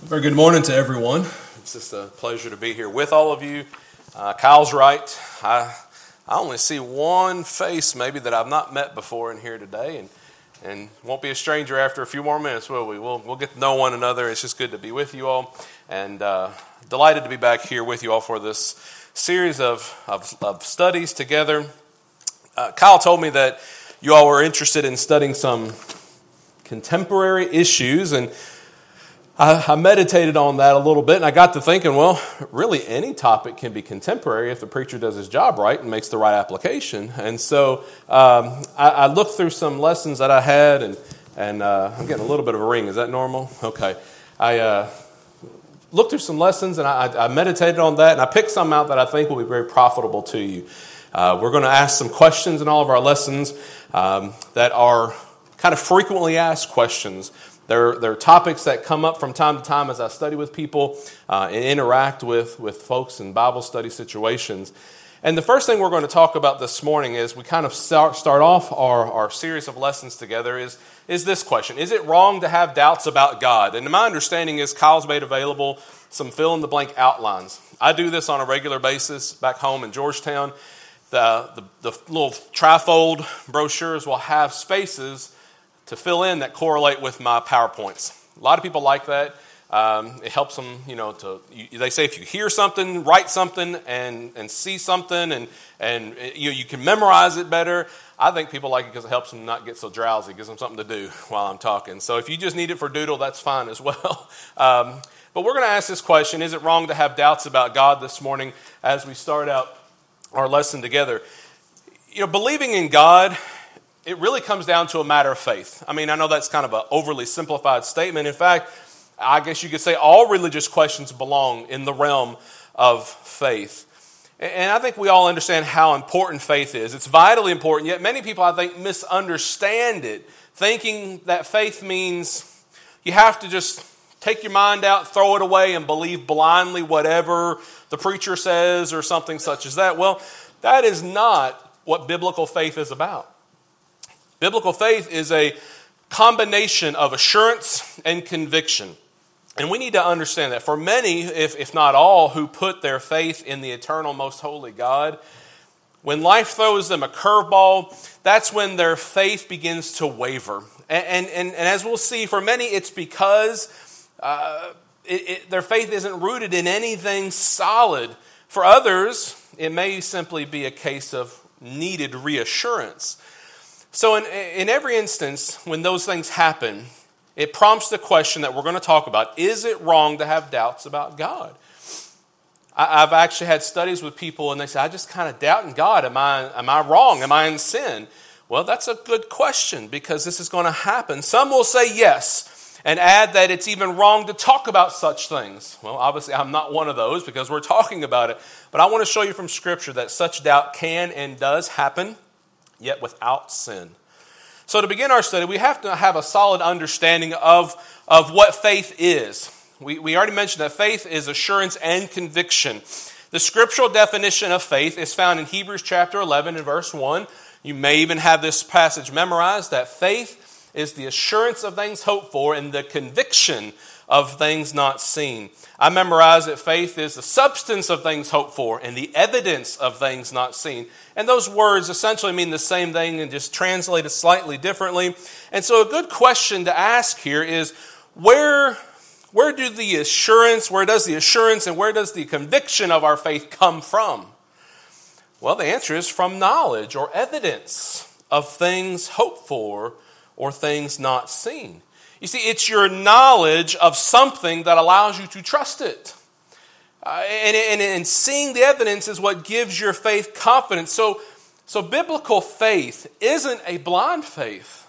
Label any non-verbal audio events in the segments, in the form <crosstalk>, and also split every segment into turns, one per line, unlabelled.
Very good morning to everyone. It's just a pleasure to be here with all of you. Uh, Kyle's right. I, I only see one face maybe that I've not met before in here today, and, and won't be a stranger after a few more minutes, will we? We'll, we'll get to know one another. It's just good to be with you all, and uh, delighted to be back here with you all for this series of, of, of studies together. Uh, Kyle told me that you all were interested in studying some contemporary issues, and I, I, meditated on that a little bit and I got to thinking, well, really any topic can be contemporary if the preacher does his job right and makes the right application. And so um, I, I, looked through some lessons that I had, and, and uh, I'm getting a little bit of a ring. Is that normal? Okay. I uh, looked through some lessons and I, I, meditated on that, and I picked some out that I think will be very profitable to you. Uh, we're going to ask some questions in all of our lessons um, that are kind of frequently asked questions there, there are topics that come up from time to time as I study with people uh, and interact with, with folks in Bible study situations. And the first thing we're going to talk about this morning is we kind of start, start off our, our series of lessons together is, is this question Is it wrong to have doubts about God? And my understanding is Kyle's made available some fill in the blank outlines. I do this on a regular basis back home in Georgetown. The, the, the little trifold brochures will have spaces to fill in that correlate with my PowerPoints. A lot of people like that. Um, it helps them, you know, to, you, they say if you hear something, write something, and, and see something, and, and you, know you can memorize it better. I think people like it because it helps them not get so drowsy, gives them something to do <laughs> while I'm talking. So if you just need it for doodle, that's fine as <laughs> well. Um, but we're going to ask this question Is it wrong to have doubts about God this morning as we start out our lesson together? You know, believing in God it really comes down to a matter of faith. I mean, I know that's kind of an overly simplified statement. In fact, I guess you could say all religious questions belong in the realm of faith. And I think we all understand how important faith is. It's vitally important, yet many people, I think, misunderstand it, thinking that faith means you have to just take your mind out, throw it away, and believe blindly whatever the preacher says or something such as that. Well, that is not what biblical faith is about. Biblical faith is a combination of assurance and conviction. And we need to understand that for many, if, if not all, who put their faith in the eternal, most holy God, when life throws them a curveball, that's when their faith begins to waver. And, and, and, and as we'll see, for many, it's because uh, it, it, their faith isn't rooted in anything solid. For others, it may simply be a case of needed reassurance. So, in, in every instance, when those things happen, it prompts the question that we're going to talk about is it wrong to have doubts about God? I, have actually had studies with people and they say, I just kind of doubt in God. Am I, am I wrong? Am I in sin? Well, that's a good question because this is going to happen. Some will say yes and add that it's even wrong to talk about such things. Well, obviously, I'm not one of those because we're talking about it. But I want to show you from Scripture that such doubt can and does happen yet without sin. So, to begin our study, we have to have a solid understanding of, of what faith is. We, we already mentioned that faith is assurance and conviction. The scriptural definition of faith is found in Hebrews chapter 11 and verse 1. You may even have this passage memorized that faith is the assurance of things hoped for and the conviction of things not seen. I memorize that faith is the substance of things hoped for and the evidence of things not seen. And those words essentially mean the same thing and just translated slightly differently. And so, a good question to ask here is where, where do the assurance, where does the assurance and where does the conviction of our faith come from? Well, the answer is from knowledge or evidence of things hoped for or things not seen. You see, it's your knowledge of something that allows you to trust it. Uh, and, and, and seeing the evidence is what gives your faith confidence. So, so, biblical faith isn't a blind faith.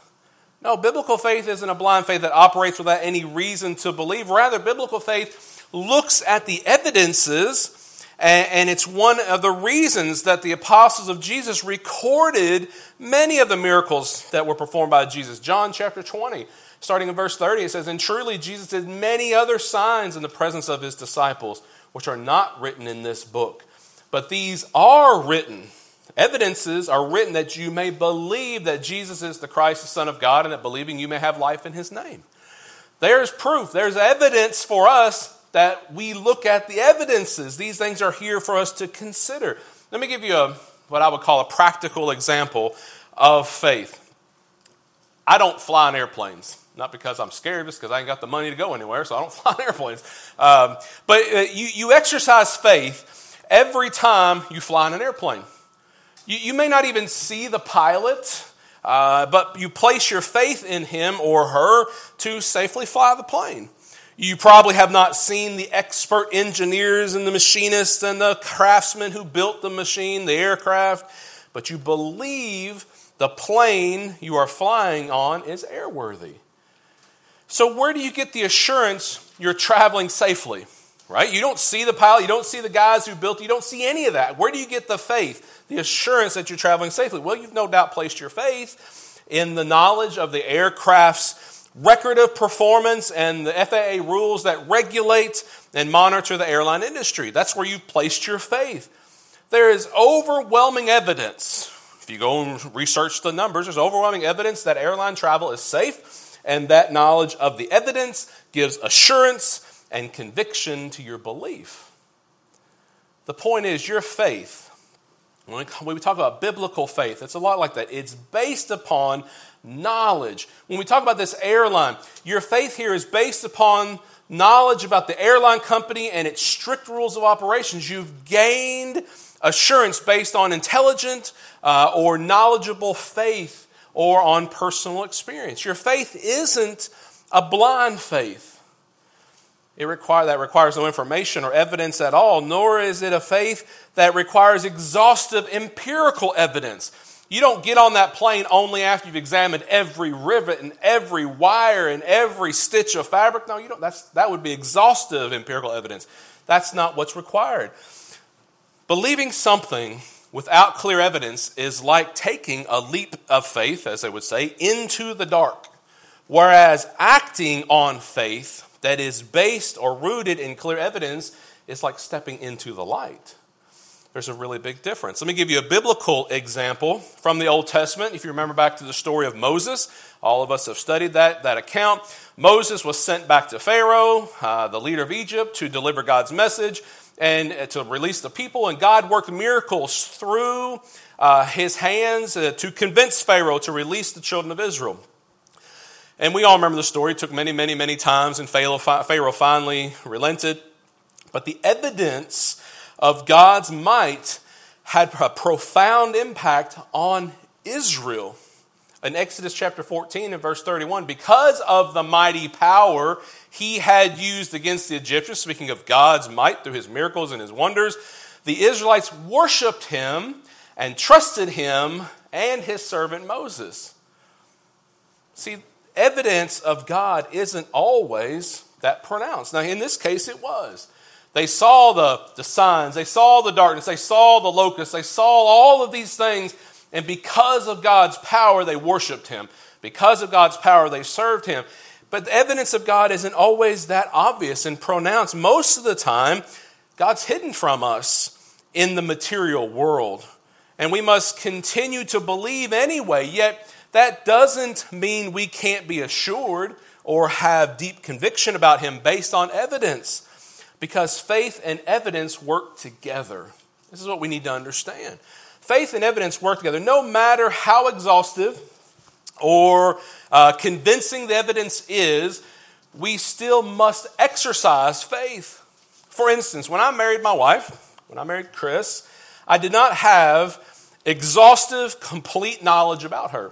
No, biblical faith isn't a blind faith that operates without any reason to believe. Rather, biblical faith looks at the evidences, and, and it's one of the reasons that the apostles of Jesus recorded many of the miracles that were performed by Jesus. John chapter 20 Starting in verse 30, it says, And truly Jesus did many other signs in the presence of his disciples, which are not written in this book. But these are written. Evidences are written that you may believe that Jesus is the Christ, the Son of God, and that believing you may have life in his name. There's proof, there's evidence for us that we look at the evidences. These things are here for us to consider. Let me give you a what I would call a practical example of faith. I don't fly on airplanes. Not because I'm scared, just because I ain't got the money to go anywhere, so I don't <laughs> fly on airplanes. Um, but uh, you, you exercise faith every time you fly on an airplane. You, you may not even see the pilot, uh, but you place your faith in him or her to safely fly the plane. You probably have not seen the expert engineers and the machinists and the craftsmen who built the machine, the aircraft, but you believe the plane you are flying on is airworthy. So, where do you get the assurance you're traveling safely? Right? You don't see the pilot, you don't see the guys who built it, you don't see any of that. Where do you get the faith, the assurance that you're traveling safely? Well, you've no doubt placed your faith in the knowledge of the aircraft's record of performance and the FAA rules that regulate and monitor the airline industry. That's where you've placed your faith. There is overwhelming evidence. If you go and research the numbers, there's overwhelming evidence that airline travel is safe, and that knowledge of the evidence gives assurance and conviction to your belief. The point is, your faith, when we talk about biblical faith, it's a lot like that. It's based upon knowledge. When we talk about this airline, your faith here is based upon knowledge about the airline company and its strict rules of operations. You've gained assurance based on intelligent uh, or knowledgeable faith or on personal experience. Your faith isn't a blind faith. It require, that requires no information or evidence at all, nor is it a faith that requires exhaustive empirical evidence. You don't get on that plane only after you've examined every rivet and every wire and every stitch of fabric. No, you don't. That's, that would be exhaustive empirical evidence. That's not what's required. Believing something without clear evidence is like taking a leap of faith, as they would say, into the dark. Whereas acting on faith that is based or rooted in clear evidence is like stepping into the light. There's a really big difference. Let me give you a biblical example from the Old Testament. If you remember back to the story of Moses, all of us have studied that, that account. Moses was sent back to Pharaoh, uh, the leader of Egypt, to deliver God's message and to release the people. And God worked miracles through uh, his hands uh, to convince Pharaoh to release the children of Israel. And we all remember the story. It took many, many, many times, and Pharaoh finally relented. But the evidence of God's might had a profound impact on Israel. In Exodus chapter 14 and verse 31, because of the mighty power he had used against the Egyptians, speaking of God's might through his miracles and his wonders, the Israelites worshiped him and trusted him and his servant Moses. See, evidence of God isn't always that pronounced. Now, in this case, it was. They saw the, the signs, they saw the darkness, they saw the locusts, they saw all of these things, and because of God's power, they worshiped Him. Because of God's power, they served Him. But the evidence of God isn't always that obvious and pronounced. Most of the time, God's hidden from us in the material world. And we must continue to believe anyway. Yet, that doesn't mean we can't be assured or have deep conviction about Him based on evidence because faith and evidence work together. This is what we need to understand. Faith and evidence work together. No matter how exhaustive or uh, convincing the evidence is, we still must exercise faith. For instance, when I married my wife, when I married Chris, I did not have exhaustive, complete knowledge about her.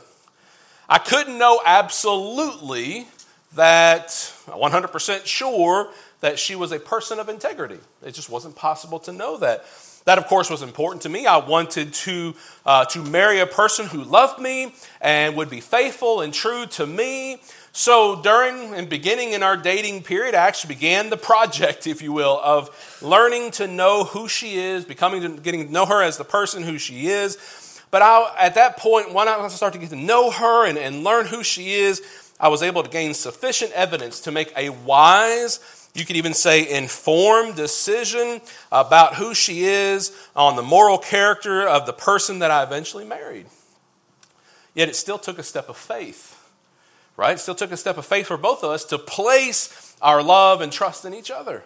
I couldn't know absolutely that 100% sure that she was a person of integrity. It just wasn't possible to know that. That, of course, was important to me. I wanted to, uh, to marry a person who loved me and would be faithful and true to me. So, during and beginning in our dating period, I actually began the project, <laughs> if you will, of learning to know who she is, becoming, getting to know her as the person who she is. But I, at that point, when I started to get to know her and, and learn who she is, I was able to gain sufficient evidence to make a wise you could even say informed decision about who she is on the moral character of the person that I eventually married. Yet it still took a step of faith. right? It still took a step of faith for both of us to place our love and trust in each other.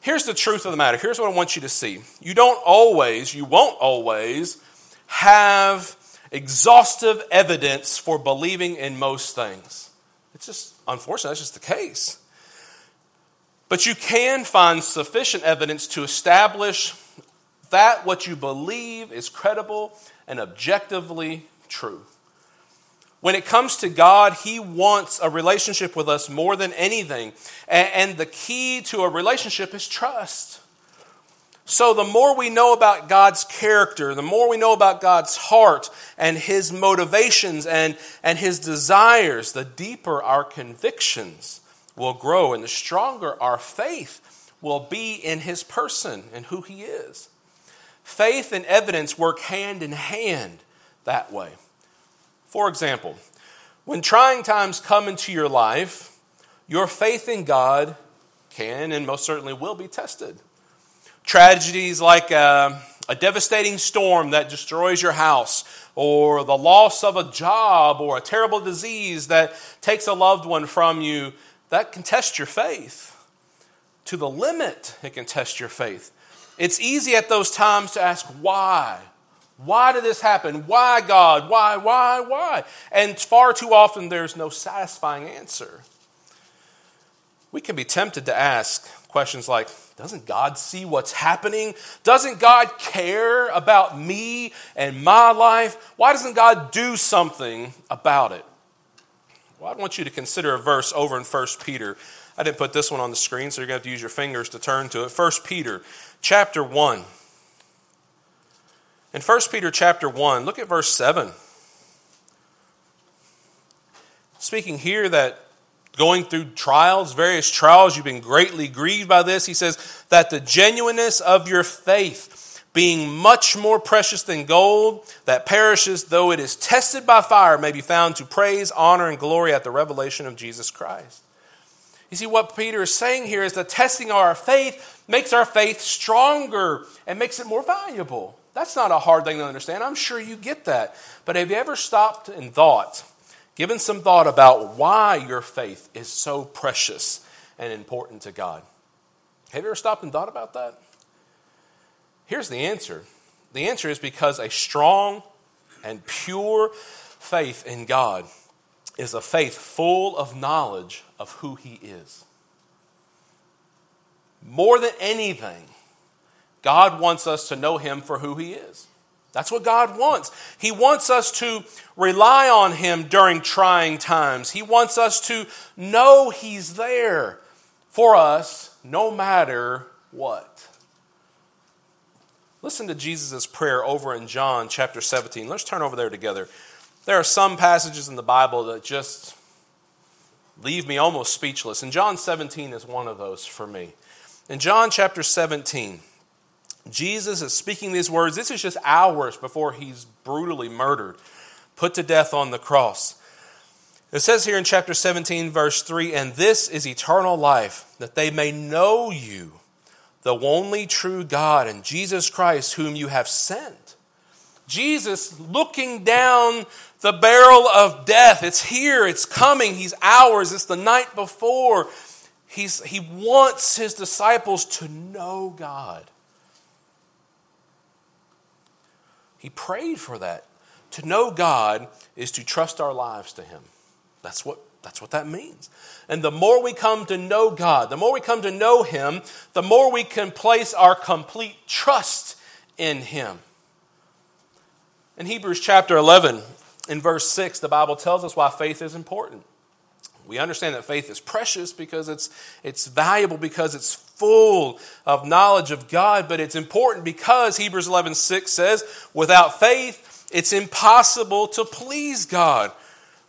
Here's the truth of the matter. Here's what I want you to see. You don't always, you won't always have exhaustive evidence for believing in most things. It's just, unfortunately, that's just the case. But you can find sufficient evidence to establish that what you believe is credible and objectively true. When it comes to God, He wants a relationship with us more than anything. And the key to a relationship is trust. So, the more we know about God's character, the more we know about God's heart and His motivations and, and His desires, the deeper our convictions will grow and the stronger our faith will be in His person and who He is. Faith and evidence work hand in hand that way. For example, when trying times come into your life, your faith in God can and most certainly will be tested. Tragedies like a, uh, a, devastating storm that destroys your house, or the loss of a job, or a terrible disease that takes a loved one from you, that can test your faith. To the limit, it can test your faith. It's easy at those times to ask, why? Why did this happen? Why, God? Why, why, why? And far too often, there's no satisfying answer. We can be tempted to ask questions like, doesn't God see what's happening? Doesn't God care about me and my life? Why doesn't God do something about it? I want you to consider a verse over in 1 Peter. I didn't put this one on the screen, so you're going to have to use your fingers to turn to it. 1 Peter chapter 1. In 1 Peter chapter 1, look at verse 7. Speaking here that going through trials, various trials, you've been greatly grieved by this. He says that the genuineness of your faith, being much more precious than gold that perishes, though it is tested by fire, may be found to praise, honor, and glory at the revelation of Jesus Christ. You see, what Peter is saying here is that testing our faith makes our faith stronger and makes it more valuable. That's not a hard thing to understand. I'm sure you get that. But have you ever stopped and thought, given some thought about why your faith is so precious and important to God. Have you ever stopped and thought about that? Here's the answer the answer is because a strong and pure faith in God is a faith full of knowledge of who He is. More than anything, God wants us to know Him for who He is. That's what God wants. He wants us to rely on Him during trying times. He wants us to know He's there for us no matter what. Listen to Jesus' prayer over in John chapter 17. Let's turn over there together. There are some passages in the Bible that just leave me almost speechless. And John 17 is one of those for me. In John chapter 17, Jesus is speaking these words. This is just hours before he's brutally murdered, put to death on the cross. It says here in chapter 17, verse 3 And this is eternal life, that they may know you, the only true God, and Jesus Christ, whom you have sent. Jesus looking down the barrel of death. It's here, it's coming, he's ours, it's the night before. He's, he wants his disciples to know God. He prayed for that. To know God is to trust our lives to Him. That's what, that's what that means. And the more we come to know God, the more we come to know Him, the more we can place our complete trust in Him. In Hebrews chapter 11, in verse 6, the Bible tells us why faith is important. We understand that faith is precious because it's, it's valuable, because it's full of knowledge of God, but it's important because Hebrews 11 6 says, without faith, it's impossible to please God.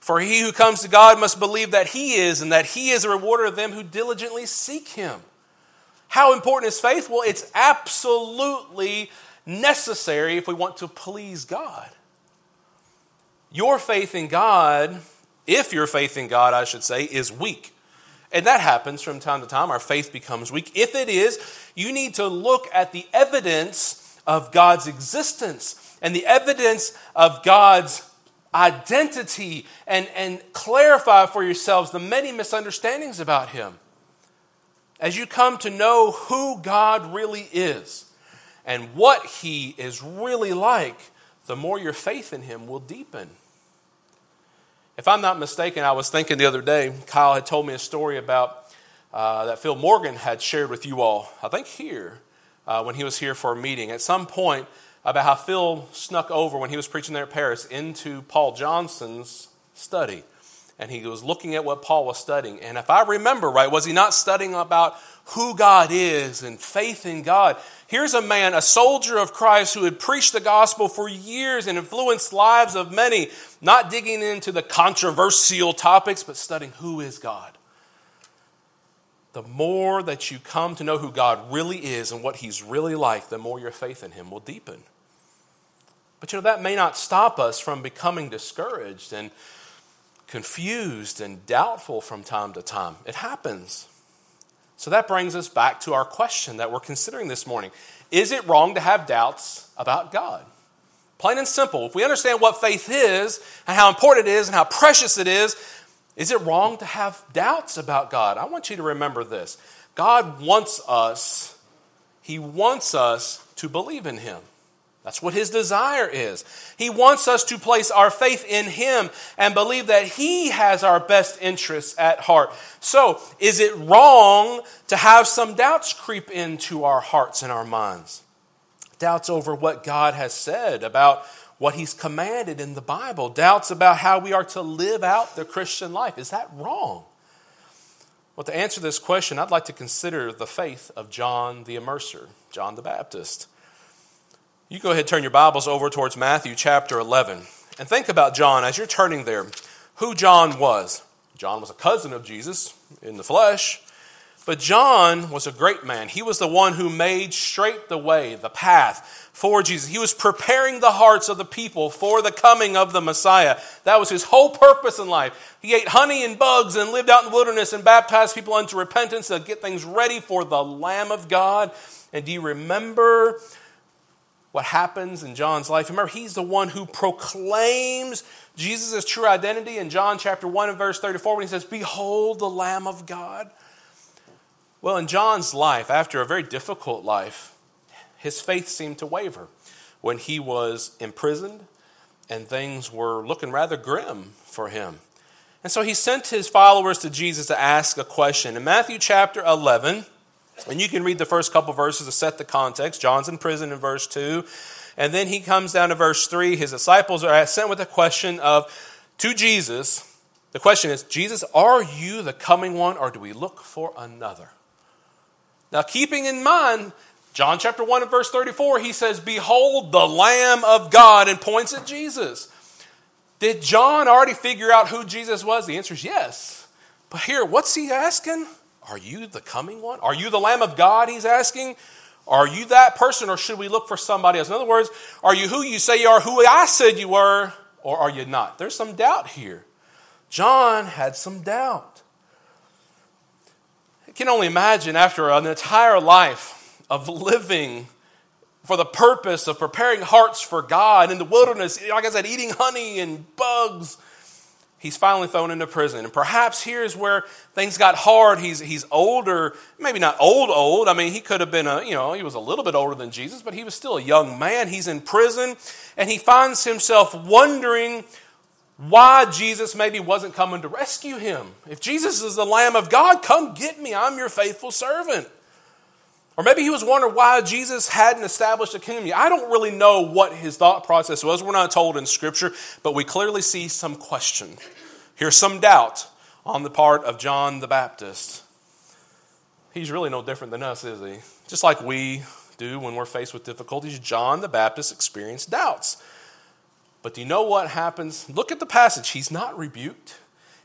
For he who comes to God must believe that he is, and that he is a rewarder of them who diligently seek him. How important is faith? Well, it's absolutely necessary if we want to please God. Your faith in God if your faith in God, I should say, is weak. And that happens from time to time. Our faith becomes weak. If it is, you need to look at the evidence of God's existence and the evidence of God's identity and, and clarify for yourselves the many misunderstandings about Him. As you come to know who God really is and what He is really like, the more your faith in Him will deepen. If I'm not mistaken, I was thinking the other day, Kyle had told me a story about uh, that Phil Morgan had shared with you all, I think here, uh, when he was here for a meeting. At some point, about how Phil snuck over when he was preaching there at Paris into Paul Johnson's study. And he was looking at what Paul was studying. And if I remember right, was he not studying about who God is and faith in God? Here's a man, a soldier of Christ, who had preached the gospel for years and influenced lives of many, not digging into the controversial topics, but studying who is God the more that you come to know who God really is and what He's really like, the more your faith in Him will deepen. But you know, that may not stop us from becoming discouraged and confused and doubtful from time to time. It happens. So that brings us back to our question that we're considering this morning Is it wrong to have doubts about God? Plain and simple. If we understand what faith is and how important it is and how precious it is, is it wrong to have doubts about God? I want you to remember this. God wants us, He wants us to believe in Him. That's what His desire is. He wants us to place our faith in Him and believe that He has our best interests at heart. So, is it wrong to have some doubts creep into our hearts and our minds? Doubts over what God has said about what he's commanded in the Bible, doubts about how we are to live out the Christian life. Is that wrong? Well, to answer this question, I'd like to consider the faith of John the Immerser, John the Baptist. You go ahead and turn your Bibles over towards Matthew chapter 11 and think about John as you're turning there, who John was. John was a cousin of Jesus in the flesh, but John was a great man. He was the one who made straight the way, the path for Jesus. He was preparing the hearts of the people for the coming of the Messiah. That was his whole purpose in life. He ate honey and bugs and lived out in the wilderness and baptized people unto repentance to get things ready for the Lamb of God. And do you remember what happens in John's life? Remember, he's the one who proclaims Jesus' true identity in John chapter 1 and verse 34 when he says, Behold the Lamb of God. Well, in John's life, after a very difficult life, his faith seemed to waver when he was imprisoned and things were looking rather grim for him. And so he sent his followers to Jesus to ask a question. In Matthew chapter 11, and you can read the first couple verses to set the context. John's in prison in verse 2. And then he comes down to verse 3. His disciples are sent with a question of, to Jesus, the question is, Jesus, are you the coming one or do we look for another? Now, keeping in mind John chapter 1 and verse 34, he says, Behold the Lamb of God, and points at Jesus. Did John already figure out who Jesus was? The answer is yes. But here, what's he asking? Are you the coming one? Are you the Lamb of God? He's asking. Are you that person, or should we look for somebody else? In other words, are you who you say you are, who I said you were, or are you not? There's some doubt here. John had some doubt. I can only imagine after an entire life of living for the purpose of preparing hearts for God in the wilderness, like I said, eating honey and bugs. He's finally thrown into prison. And perhaps here's where things got hard. He's, he's older, maybe not old, old. I mean, he could have been a, you know, he was a little bit older than Jesus, but he was still a young man. He's in prison, and he finds himself wondering why Jesus maybe wasn't coming to rescue him. If Jesus is the Lamb of God, come get me. I'm your faithful servant. Or maybe he was wondering why Jesus hadn't established a kingdom yet. I don't really know what his thought process was. We're not told in Scripture, but we clearly see some question. Here's some doubt on the part of John the Baptist. He's really no different than us, is he? Just like we do when we're faced with difficulties, John the Baptist experienced doubts. But do you know what happens? Look at the passage. He's not rebuked,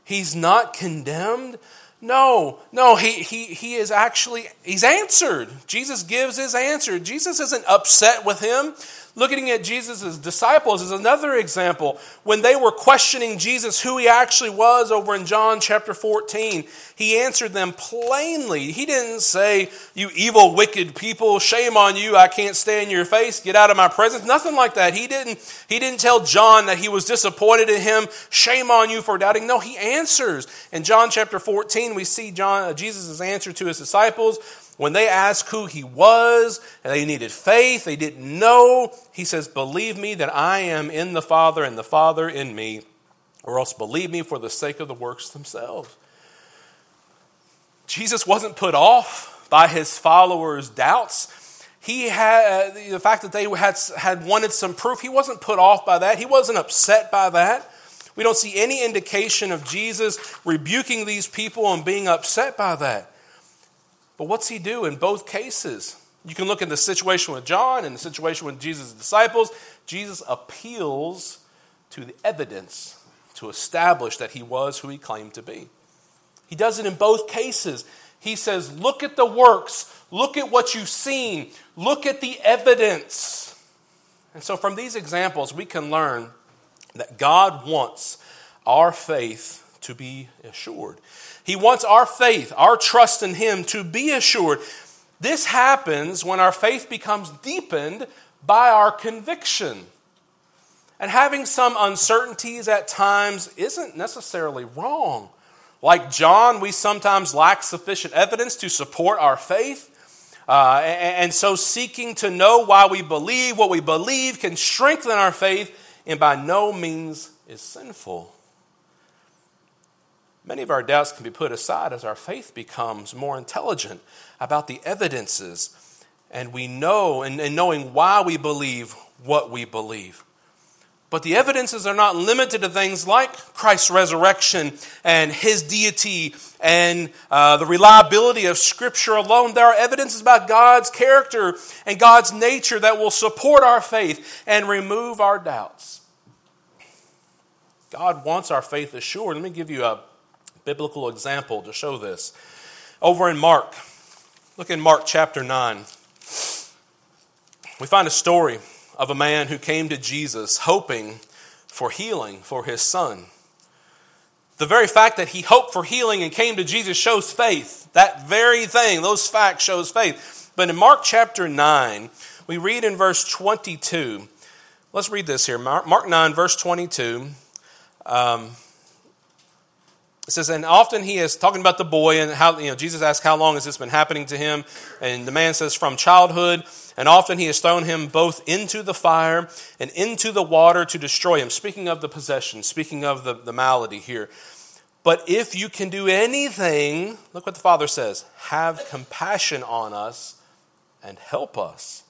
he's not condemned. No, no, he, he, he is actually, he's answered. Jesus gives his answer. Jesus isn't upset with him. Looking at Jesus' disciples is another example. When they were questioning Jesus, who he actually was over in John chapter 14, he answered them plainly. He didn't say, You evil, wicked people, shame on you, I can't stand your face, get out of my presence. Nothing like that. He didn't, he didn't tell John that he was disappointed in him, shame on you for doubting. No, he answers. In John chapter 14, we see John, uh, Jesus' answer to his disciples. When they asked who he was and they needed faith, they didn't know, he says, Believe me that I am in the Father and the Father in me, or else believe me for the sake of the works themselves. Jesus wasn't put off by his followers' doubts. He had the fact that they had, had wanted some proof, he wasn't put off by that. He wasn't upset by that. We don't see any indication of Jesus rebuking these people and being upset by that. But what's he do in both cases? You can look at the situation with John and the situation with Jesus' disciples. Jesus appeals to the evidence to establish that he was who he claimed to be. He does it in both cases. He says, Look at the works, look at what you've seen, look at the evidence. And so, from these examples, we can learn that God wants our faith to be assured. He wants our faith, our trust in Him to be assured. This happens when our faith becomes deepened by our conviction. And having some uncertainties at times isn't necessarily wrong. Like John, we sometimes lack sufficient evidence to support our faith. Uh, and so, seeking to know why we believe what we believe can strengthen our faith and by no means is sinful. Many of our doubts can be put aside as our faith becomes more intelligent about the evidences and we know and, and knowing why we believe what we believe. But the evidences are not limited to things like Christ's resurrection and his deity and uh, the reliability of Scripture alone. There are evidences about God's character and God's nature that will support our faith and remove our doubts. God wants our faith assured. Let me give you a biblical example to show this. Over in Mark, look in Mark chapter 9. We find a story of a man who came to Jesus hoping for healing for his son. The very fact that he hoped for healing and came to Jesus shows faith. That very thing, those facts shows faith. But in Mark chapter 9, we read in verse 22. Let's read this here. Mark 9, verse 22. Um, it says, and often he is talking about the boy and how, you know, Jesus asks, How long has this been happening to him? And the man says, From childhood. And often he has thrown him both into the fire and into the water to destroy him. Speaking of the possession, speaking of the, the malady here. But if you can do anything, look what the Father says have compassion on us and help us.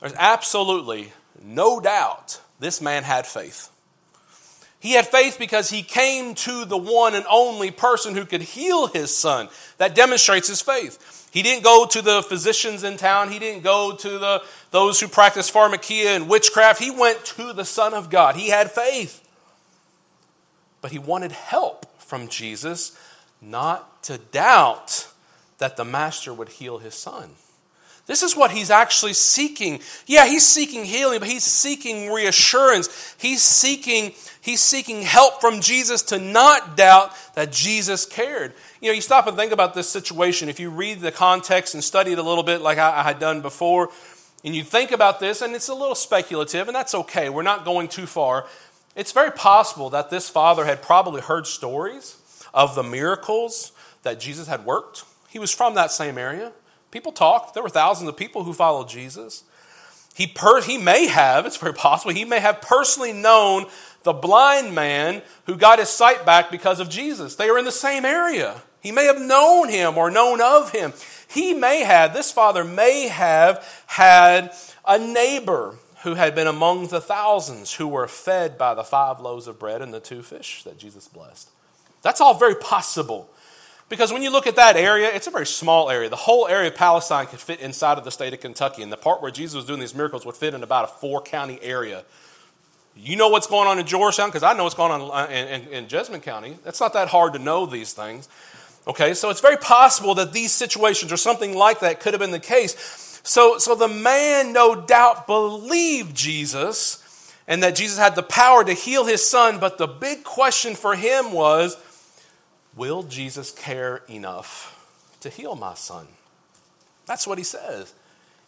There's absolutely no doubt this man had faith. He had faith because he came to the one and only person who could heal his son. That demonstrates his faith. He didn't go to the physicians in town. He didn't go to the, those who practice pharmakia and witchcraft. He went to the Son of God. He had faith. But he wanted help from Jesus, not to doubt that the Master would heal his son. This is what he's actually seeking. Yeah, he's seeking healing, but he's seeking reassurance. He's seeking, he's seeking help from Jesus to not doubt that Jesus cared. You know, you stop and think about this situation. If you read the context and study it a little bit, like I, had done before, and you think about this, and it's a little speculative, and that's okay. We're not going too far. It's very possible that this father had probably heard stories of the miracles that Jesus had worked. He was from that same area. People talked. There were thousands of people who followed Jesus. He, per, he may have, it's very possible, he may have personally known the blind man who got his sight back because of Jesus. They are in the same area. He may have known him or known of him. He may have, this father may have had a neighbor who had been among the thousands who were fed by the five loaves of bread and the two fish that Jesus blessed. That's all very possible. Because when you look at that area, it's a very small area. The whole area of Palestine could fit inside of the state of Kentucky. And the part where Jesus was doing these miracles would fit in about a four county area. You know what's going on in Georgetown? Because I know what's going on uh, in, in, in Jessamine County. It's not that hard to know these things. Okay, so it's very possible that these situations or something like that could have been the case. So, so the man, no doubt, believed Jesus and that Jesus had the power to heal his son. But the big question for him was Will Jesus care enough to heal my son? That's what he says.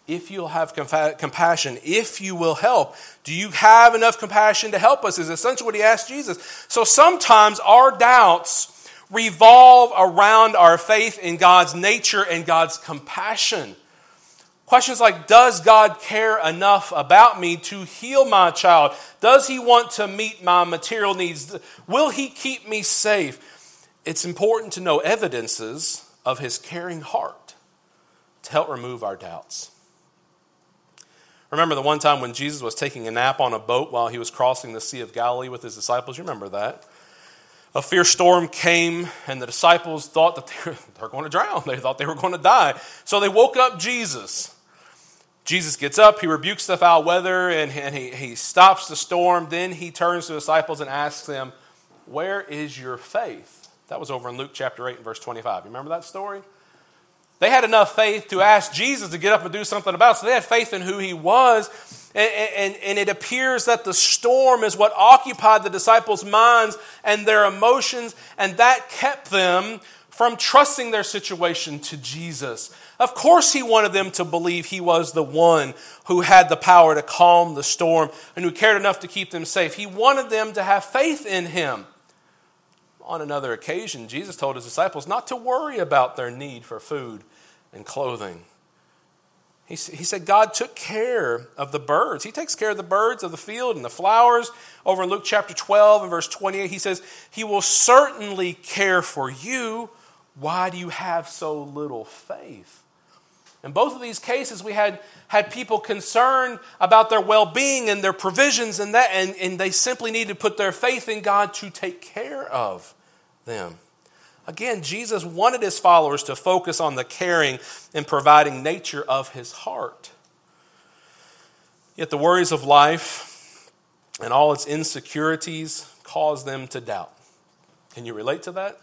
If you'll have compassion, if you will help, do you have enough compassion to help us? Is essentially what he asked Jesus. So sometimes our doubts revolve around our faith in God's nature and God's compassion. Questions like Does God care enough about me to heal my child? Does He want to meet my material needs? Will He keep me safe? It's important to know evidences of His caring heart to help remove our doubts. Remember the one time when Jesus was taking a nap on a boat while he was crossing the Sea of Galilee with his disciples? You remember that? A fierce storm came, and the disciples thought that they were, <laughs> going to drown. They thought they were going to die. So they woke up Jesus. Jesus gets up, he rebukes the foul weather, and, and he, he stops the storm. Then he turns to the disciples and asks them, Where is your faith? That was over in Luke chapter 8 and verse 25. You remember that story? They had enough faith to ask Jesus to get up and do something about it. So they had faith in who he was. And, and, and, it appears that the storm is what occupied the disciples' minds and their emotions, and that kept them from trusting their situation to Jesus. Of course, he wanted them to believe he was the one who had the power to calm the storm and who cared enough to keep them safe. He wanted them to have faith in him. On another occasion, Jesus told his disciples not to worry about their need for food and clothing. He, said God took care of the birds. He takes care of the birds of the field and the flowers. Over in Luke chapter 12 and verse 28, he says, He will certainly care for you. Why do you have so little faith? In both of these cases, we had, had people concerned about their well being and their provisions, and, that, and, and they simply needed to put their faith in God to take care of them. Again, Jesus wanted his followers to focus on the caring and providing nature of his heart. Yet the worries of life and all its insecurities cause them to doubt. Can you relate to that?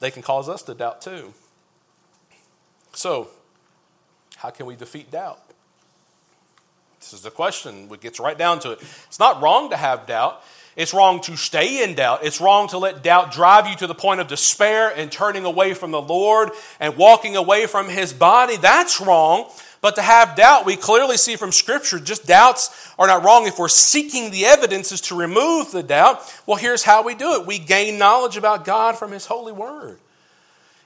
They can cause us to doubt too. So, how can we defeat doubt? This is the question. It gets right down to it. It's not wrong to have doubt. It's wrong to stay in doubt. It's wrong to let doubt drive you to the point of despair and turning away from the Lord and walking away from His body. That's wrong. But to have doubt, we clearly see from Scripture, just doubts are not wrong if we're seeking the evidences to remove the doubt. Well, here's how we do it we gain knowledge about God from His holy word.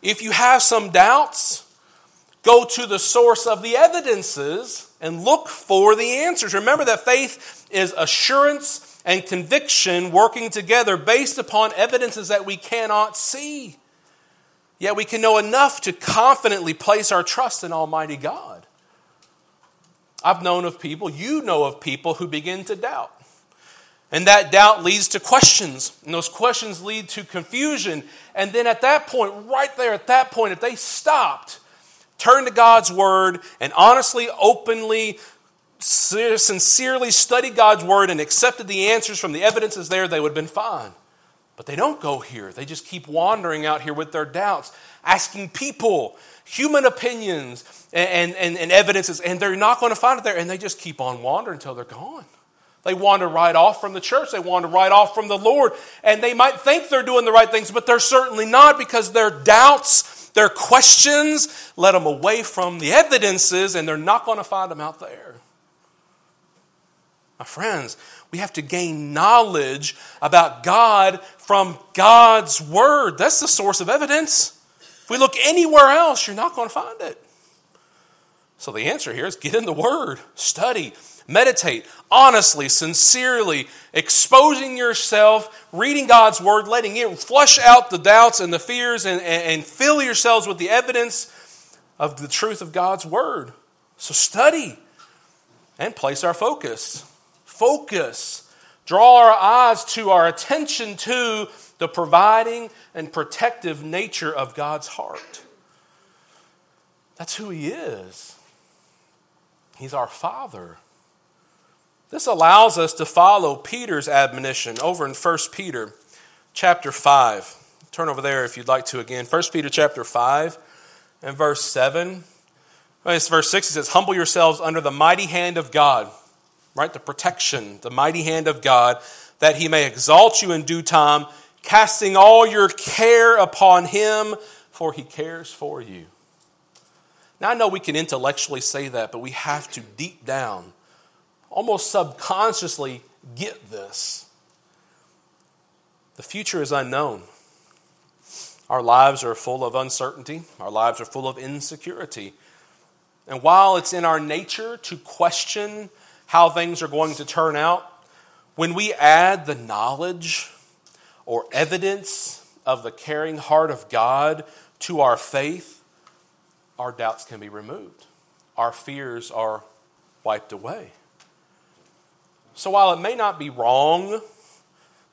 If you have some doubts, go to the source of the evidences and look for the answers. Remember that faith is assurance and conviction working together based upon evidences that we cannot see. Yet we can know enough to confidently place our trust in Almighty God. I've known of people, you know of people who begin to doubt. And that doubt leads to questions, and those questions lead to confusion. And then at that point, right there at that point, if they stopped Turn to God's Word and honestly, openly, sincerely studied God's Word and accepted the answers from the evidences there, they would have been fine. But they don't go here. They just keep wandering out here with their doubts, asking people, human opinions, and, and, and evidences, and they're not going to find it there. And they just keep on wandering until they're gone. They wander right off from the church. They wander right off from the Lord. And they might think they're doing the right things, but they're certainly not because their doubts their questions led them away from the evidences, and they're not going to find them out there. My friends, we have to gain knowledge about God from God's Word. That's the source of evidence. If we look anywhere else, you're not going to find it. So the answer here is get in the Word, study, Meditate honestly, sincerely, exposing yourself, reading God's word, letting it flush out the doubts and the fears, and, and, and fill yourselves with the evidence of the truth of God's word. So study and place our focus. Focus. Draw our eyes to our attention to the providing and protective nature of God's heart. That's who He is. He's our Father. This allows us to follow Peter's admonition over in 1 Peter chapter 5. Turn over there if you'd like to again. 1 Peter chapter 5 and verse 7. It's verse 6, it says, Humble yourselves under the mighty hand of God, right? The protection, the mighty hand of God, that he may exalt you in due time, casting all your care upon him, for he cares for you. Now, I know we can intellectually say that, but we have to deep down, almost subconsciously, get this. The future is unknown. Our lives are full of uncertainty, our lives are full of insecurity. And while it's in our nature to question how things are going to turn out, when we add the knowledge or evidence of the caring heart of God to our faith, our doubts can be removed. Our fears are wiped away. So while it may not be wrong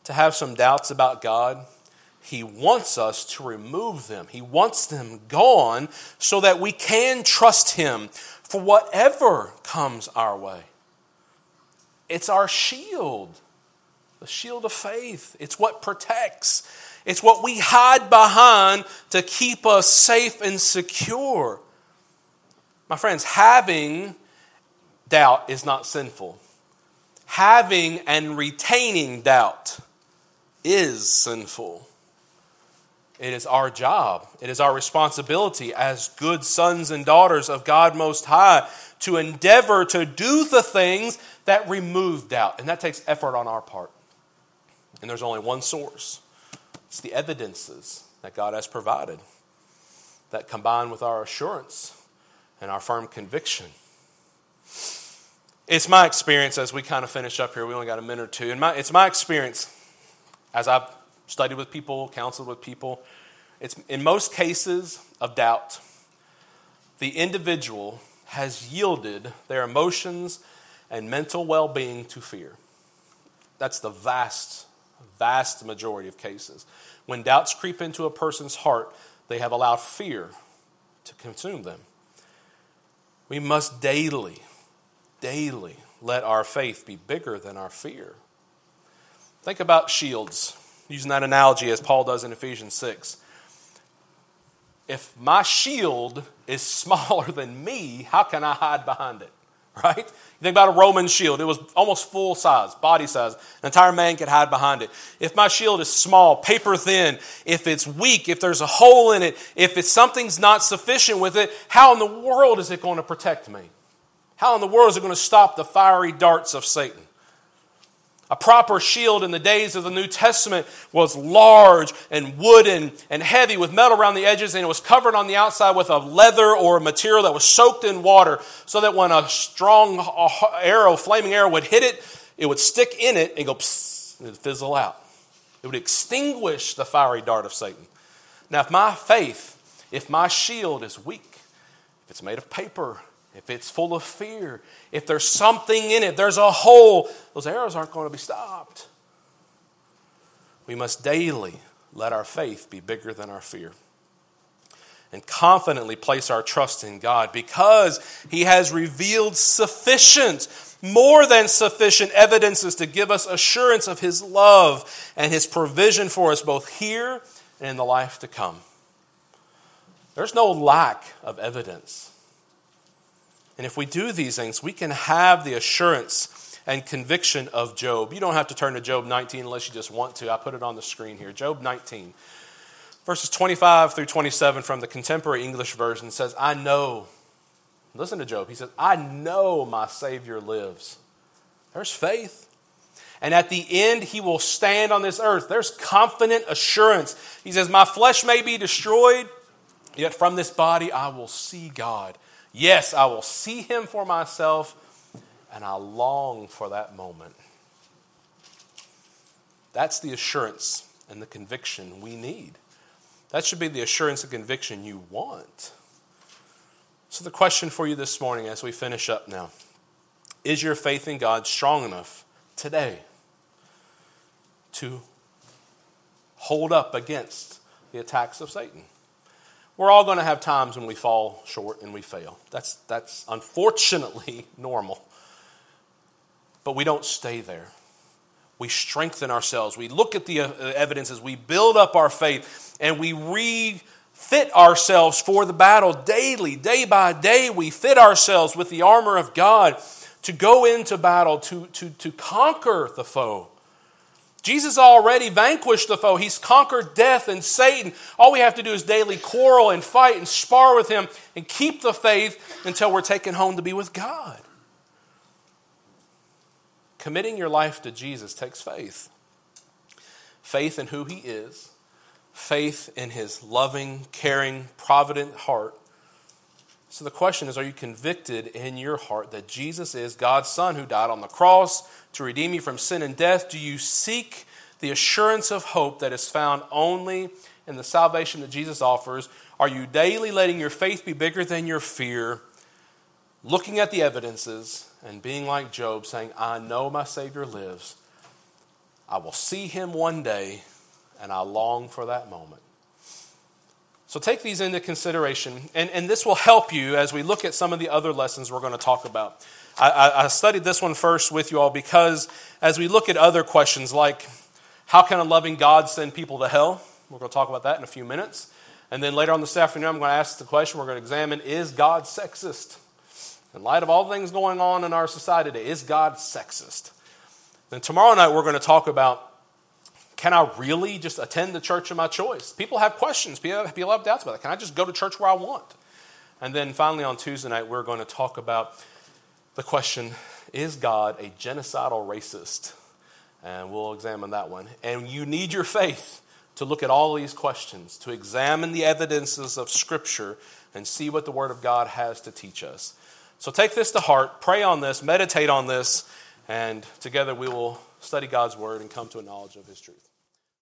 to have some doubts about God, He wants us to remove them. He wants them gone so that we can trust Him for whatever comes our way. It's our shield, the shield of faith. It's what protects, it's what we hide behind to keep us safe and secure. My friends, having doubt is not sinful. Having and retaining doubt is sinful. It is our job, it is our responsibility as good sons and daughters of God Most High to endeavor to do the things that remove doubt. And that takes effort on our part. And there's only one source it's the evidences that God has provided that combine with our assurance and our firm conviction. It's my experience as we kind of finish up here, we only got a minute or two. And my, it's my experience as I've studied with people, counseled with people. It's in most cases of doubt, the individual has yielded their emotions and mental well being to fear. That's the vast, vast majority of cases. When doubts creep into a person's heart, they have allowed fear to consume them. We must daily, daily let our faith be bigger than our fear. Think about shields, using that analogy as Paul does in Ephesians 6. If my shield is <laughs> smaller than me, how can I hide behind it? Right? You think about a Roman shield, it was almost full size, body size. An entire man could hide behind it. If my shield is small, paper thin, if it's weak, if there's a hole in it, if it's something's not sufficient with it, how in the world is it going to protect me? How in the world is it going to stop the fiery darts of Satan? A proper shield in the days of the New Testament was large and wooden and heavy with metal around the edges, and it was covered on the outside with a leather or a material that was soaked in water so that when a strong arrow, flaming arrow, would hit it, it would stick in it and go psst, and fizzle out. It would extinguish the fiery dart of Satan. Now, if my faith, if my shield is weak, if it's made of paper, if it's full of fear, if there's something in it, there's a hole, those arrows aren't going to be stopped. We must daily let our faith be bigger than our fear and confidently place our trust in God because He has revealed sufficient, more than sufficient evidences to give us assurance of His love and His provision for us both here and in the life to come. There's no lack of evidence and if we do these things, we can have the assurance and conviction of Job. You don't have to turn to Job 19 unless you just want to. I put it on the screen here. Job 19, verses 25 through 27 from the contemporary English version says, I know. Listen to Job. He says, I know my Savior lives. There's faith. And at the end, he will stand on this earth. There's confident assurance. He says, My flesh may be destroyed, yet from this body I will see God. Yes, I will see him for myself, and I long for that moment. That's the assurance and the conviction we need. That should be the assurance and conviction you want. So, the question for you this morning as we finish up now is your faith in God strong enough today to hold up against the attacks of Satan? We're all going to have times when we fall short and we fail. That's, that's unfortunately <laughs> normal. But we don't stay there. We strengthen ourselves. We look at the uh, evidences. We build up our faith and we refit ourselves for the battle daily, day by day. We fit ourselves with the armor of God to go into battle, to, to, to conquer the foe. Jesus already vanquished the foe. He's conquered death and Satan. All we have to do is daily quarrel and fight and spar with him and keep the faith until we're taken home to be with God. Committing your life to Jesus takes faith faith in who he is, faith in his loving, caring, provident heart. So the question is Are you convicted in your heart that Jesus is God's Son who died on the cross to redeem you from sin and death? Do you seek the assurance of hope that is found only in the salvation that Jesus offers? Are you daily letting your faith be bigger than your fear, looking at the evidences and being like Job, saying, I know my Savior lives. I will see him one day, and I long for that moment. So take these into consideration, and, and this will help you as we look at some of the other lessons we're going to talk about. I, I studied this one first with you all because as we look at other questions like how can a loving God send people to hell? We're going to talk about that in a few minutes. And then later on this afternoon, I'm going to ask the question we're going to examine is God sexist? In light of all things going on in our society today, is God sexist? Then tomorrow night, we're going to talk about can I really just attend the church of my choice? People have questions, people have doubts about that. Can I just go to church where I want? And then finally, on Tuesday night, we're going to talk about the question is God a genocidal racist? And we'll examine that one. And you need your faith to look at all these questions, to examine the evidences of Scripture and see what the Word of God has to teach us. So take this to heart, pray on this, meditate on this, and together we will study God's Word and come to a knowledge of His truth.